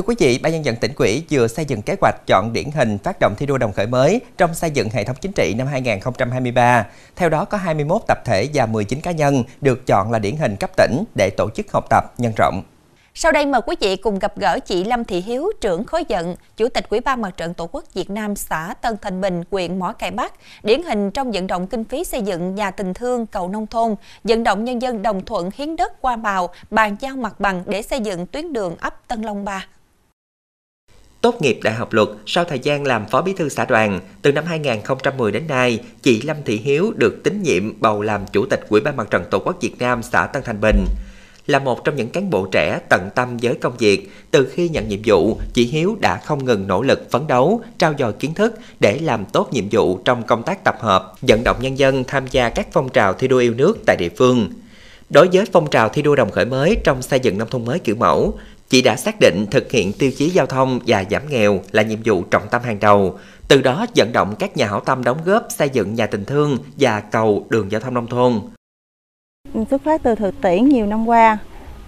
Thưa quý vị, Ban nhân dân tỉnh quỹ vừa xây dựng kế hoạch chọn điển hình phát động thi đua đồng khởi mới trong xây dựng hệ thống chính trị năm 2023. Theo đó có 21 tập thể và 19 cá nhân được chọn là điển hình cấp tỉnh để tổ chức học tập nhân rộng. Sau đây mời quý vị cùng gặp gỡ chị Lâm Thị Hiếu, trưởng khối giận, Chủ tịch Ủy ban Mặt trận Tổ quốc Việt Nam xã Tân Thành Bình, huyện Mỏ Cày Bắc, điển hình trong vận động kinh phí xây dựng nhà tình thương cầu nông thôn, vận động nhân dân đồng thuận hiến đất qua màu, bàn giao mặt bằng để xây dựng tuyến đường ấp Tân Long 3. Tốt nghiệp Đại học Luật sau thời gian làm phó bí thư xã đoàn, từ năm 2010 đến nay, chị Lâm Thị Hiếu được tín nhiệm bầu làm chủ tịch Ủy ban Mặt trận Tổ quốc Việt Nam xã Tân Thành Bình là một trong những cán bộ trẻ tận tâm với công việc. Từ khi nhận nhiệm vụ, chị Hiếu đã không ngừng nỗ lực phấn đấu, trao dồi kiến thức để làm tốt nhiệm vụ trong công tác tập hợp, vận động nhân dân tham gia các phong trào thi đua yêu nước tại địa phương. Đối với phong trào thi đua đồng khởi mới trong xây dựng nông thôn mới kiểu mẫu, chị đã xác định thực hiện tiêu chí giao thông và giảm nghèo là nhiệm vụ trọng tâm hàng đầu, từ đó vận động các nhà hảo tâm đóng góp xây dựng nhà tình thương và cầu đường giao thông nông thôn. Xuất phát từ thực tiễn nhiều năm qua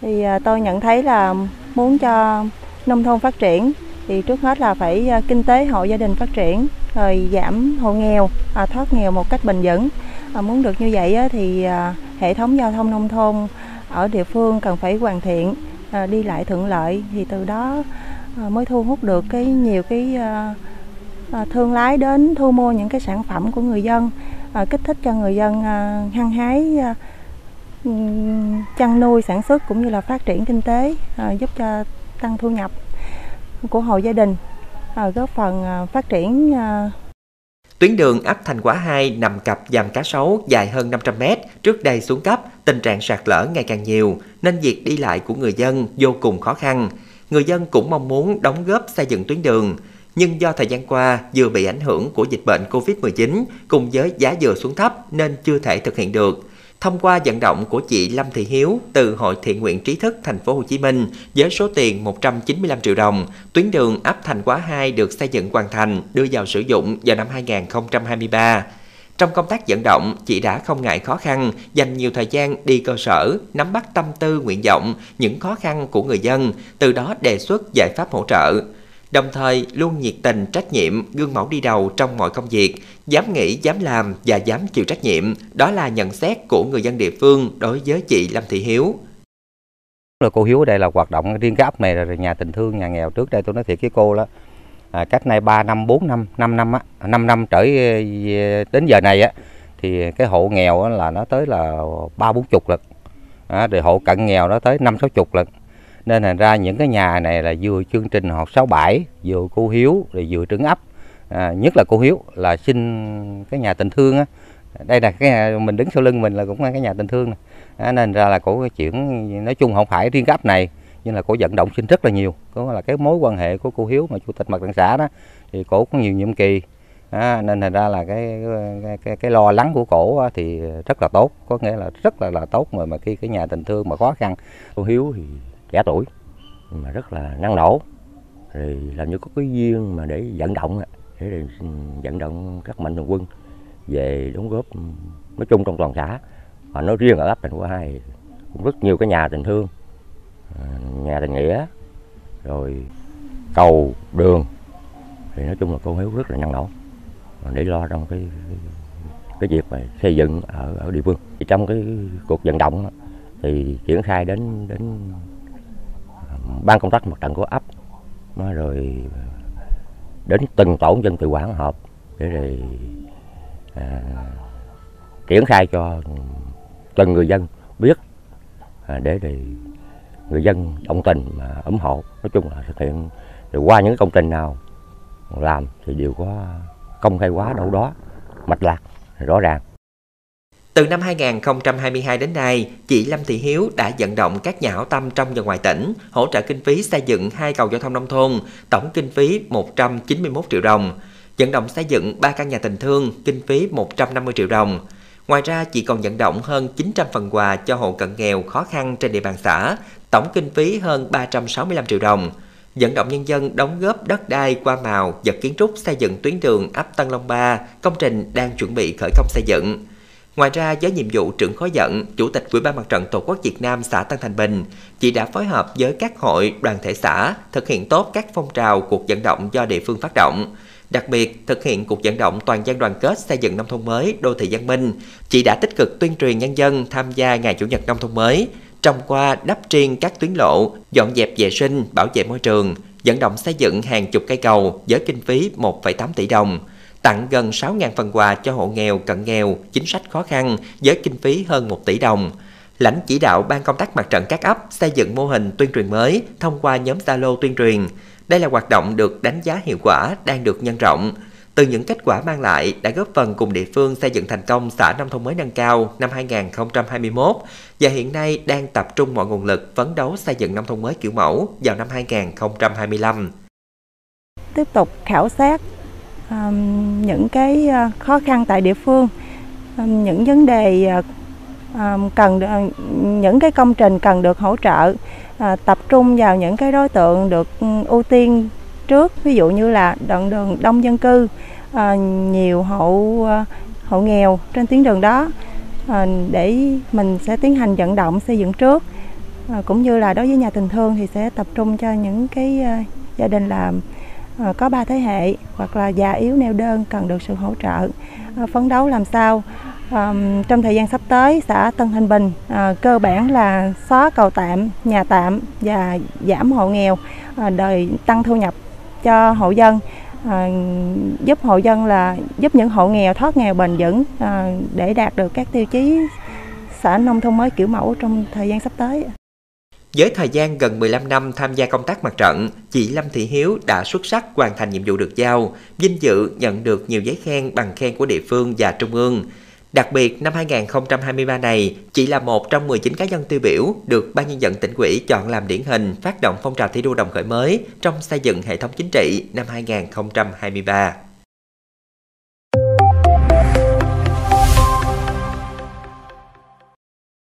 thì à, tôi nhận thấy là muốn cho nông thôn phát triển thì trước hết là phải à, kinh tế hộ gia đình phát triển rồi giảm hộ nghèo à, thoát nghèo một cách bền vững à, muốn được như vậy thì hệ thống giao thông nông thôn ở địa phương cần phải hoàn thiện Ờ, đi lại thuận lợi thì từ đó ờ, mới thu hút được cái nhiều cái ờ, thương lái đến thu mua những cái sản phẩm của người dân kích thích cho người dân hăng hái chăn nuôi sản xuất cũng như là phát triển kinh tế giúp cho tăng thu nhập của hộ gia đình góp phần phát triển Tuyến đường ấp Thành Quả 2 nằm cặp dầm cá sấu dài hơn 500 mét, trước đây xuống cấp, tình trạng sạt lở ngày càng nhiều, nên việc đi lại của người dân vô cùng khó khăn. Người dân cũng mong muốn đóng góp xây dựng tuyến đường, nhưng do thời gian qua vừa bị ảnh hưởng của dịch bệnh Covid-19 cùng với giá dừa xuống thấp nên chưa thể thực hiện được thông qua vận động của chị Lâm Thị Hiếu từ Hội Thiện nguyện Trí thức Thành phố Hồ Chí Minh với số tiền 195 triệu đồng, tuyến đường ấp Thành Quá 2 được xây dựng hoàn thành, đưa vào sử dụng vào năm 2023. Trong công tác vận động, chị đã không ngại khó khăn, dành nhiều thời gian đi cơ sở, nắm bắt tâm tư, nguyện vọng, những khó khăn của người dân, từ đó đề xuất giải pháp hỗ trợ đồng thời luôn nhiệt tình, trách nhiệm, gương mẫu đi đầu trong mọi công việc, dám nghĩ, dám làm và dám chịu trách nhiệm. Đó là nhận xét của người dân địa phương đối với chị Lâm Thị Hiếu. Là cô Hiếu ở đây là hoạt động riêng cái ấp này là nhà tình thương nhà nghèo trước đây tôi nói thiệt với cô đó à, cách nay 3 năm 4 năm 5 năm á à, 5 năm trở đến giờ này á thì cái hộ nghèo là nó tới là ba bốn chục lần à, rồi hộ cận nghèo nó tới năm sáu chục lần nên thành ra những cái nhà này là vừa chương trình học 67 vừa cô Hiếu rồi vừa trứng ấp. À, nhất là cô Hiếu là xin cái nhà tình thương á. Đây là cái nhà, mình đứng sau lưng mình là cũng là cái nhà tình thương này. À, nên ra là cổ chuyển nói chung không phải riêng cấp này nhưng là cổ vận động sinh rất là nhiều. Có là cái mối quan hệ của cô Hiếu mà chủ tịch mặt trận xã đó thì cổ có nhiều nhiệm kỳ. À, nên thành ra là cái cái, cái cái lo lắng của cổ thì rất là tốt. Có nghĩa là rất là là tốt mà mà khi cái nhà tình thương mà khó khăn cô Hiếu thì trẻ tuổi mà rất là năng nổ. Thì làm như có cái duyên mà để vận động để, ừ, vận động các mạnh thường quân về đóng góp ừ, nói chung trong toàn xã. Và nói riêng ở ấp thành phố hai cũng rất nhiều cái nhà tình thương à, nhà tình nghĩa rồi cầu đường. Thì nói chung là cô hiếu rất là năng nổ để lo trong cái cái việc mà xây dựng ở ở địa phương. Thì trong cái cuộc vận động thì triển khai đến đến ban công tác mặt trận của ấp. Rồi đến từng tổ dân tự quản họp để rồi à, triển khai cho từng người dân biết à, để để người dân đồng tình mà ủng hộ. Nói chung là thực hiện rồi qua những công trình nào làm thì đều có công khai hóa đâu đó mạch lạc rõ ràng từ năm 2022 đến nay, chị Lâm Thị Hiếu đã vận động các nhà hảo tâm trong và ngoài tỉnh hỗ trợ kinh phí xây dựng hai cầu giao thông nông thôn, tổng kinh phí 191 triệu đồng. Vận động xây dựng 3 căn nhà tình thương, kinh phí 150 triệu đồng. Ngoài ra, chị còn vận động hơn 900 phần quà cho hộ cận nghèo khó khăn trên địa bàn xã, tổng kinh phí hơn 365 triệu đồng. Vận động nhân dân đóng góp đất đai qua màu, vật kiến trúc xây dựng tuyến đường ấp Tân Long 3, công trình đang chuẩn bị khởi công xây dựng. Ngoài ra, với nhiệm vụ trưởng khối dẫn, Chủ tịch Ủy ban Mặt trận Tổ quốc Việt Nam xã Tân Thành Bình, chị đã phối hợp với các hội, đoàn thể xã thực hiện tốt các phong trào cuộc vận động do địa phương phát động. Đặc biệt, thực hiện cuộc vận động toàn dân đoàn kết xây dựng nông thôn mới, đô thị văn minh, chị đã tích cực tuyên truyền nhân dân tham gia Ngày Chủ nhật nông thôn mới, trong qua đắp triên các tuyến lộ, dọn dẹp vệ sinh, bảo vệ môi trường, vận động xây dựng hàng chục cây cầu với kinh phí 1,8 tỷ đồng, tặng gần 6.000 phần quà cho hộ nghèo, cận nghèo, chính sách khó khăn với kinh phí hơn 1 tỷ đồng. Lãnh chỉ đạo Ban công tác mặt trận các ấp xây dựng mô hình tuyên truyền mới thông qua nhóm Zalo tuyên truyền. Đây là hoạt động được đánh giá hiệu quả đang được nhân rộng. Từ những kết quả mang lại đã góp phần cùng địa phương xây dựng thành công xã nông thôn mới nâng cao năm 2021 và hiện nay đang tập trung mọi nguồn lực phấn đấu xây dựng nông thôn mới kiểu mẫu vào năm 2025. Tiếp tục khảo sát những cái ờ, khó khăn tại địa phương, những vấn đề ờ, cần ờ, những cái công trình cần được hỗ trợ, tập trung vào những cái đối tượng được ừ, ưu tiên trước. Ví dụ như là đoạn đường đông dân cư nhiều hộ hộ nghèo trên tuyến đường đó để mình sẽ tiến hành vận động xây dựng trước. Cũng như là đối với nhà tình thương thì sẽ tập trung cho những cái gia đình làm Ờ, có ba thế hệ, hoặc là già yếu neo đơn cần được sự hỗ trợ. Ờ, phấn đấu làm sao? Trong thời gian sắp tới, xã Tân Thanh Bình ờ, cơ bản là xóa cầu tạm, nhà tạm và giảm hộ nghèo đời tăng thu nhập cho hộ dân. Giúp hộ dân là giúp những hộ nghèo, thoát nghèo bền vững để đạt được các tiêu chí xã nông thôn mới kiểu mẫu trong thời gian sắp tới. Với thời gian gần 15 năm tham gia công tác mặt trận, chị Lâm Thị Hiếu đã xuất sắc hoàn thành nhiệm vụ được giao, vinh dự nhận được nhiều giấy khen bằng khen của địa phương và trung ương. Đặc biệt, năm 2023 này, chị là một trong 19 cá nhân tiêu biểu được Ban Nhân dân tỉnh ủy chọn làm điển hình phát động phong trào thi đua đồng khởi mới trong xây dựng hệ thống chính trị năm 2023.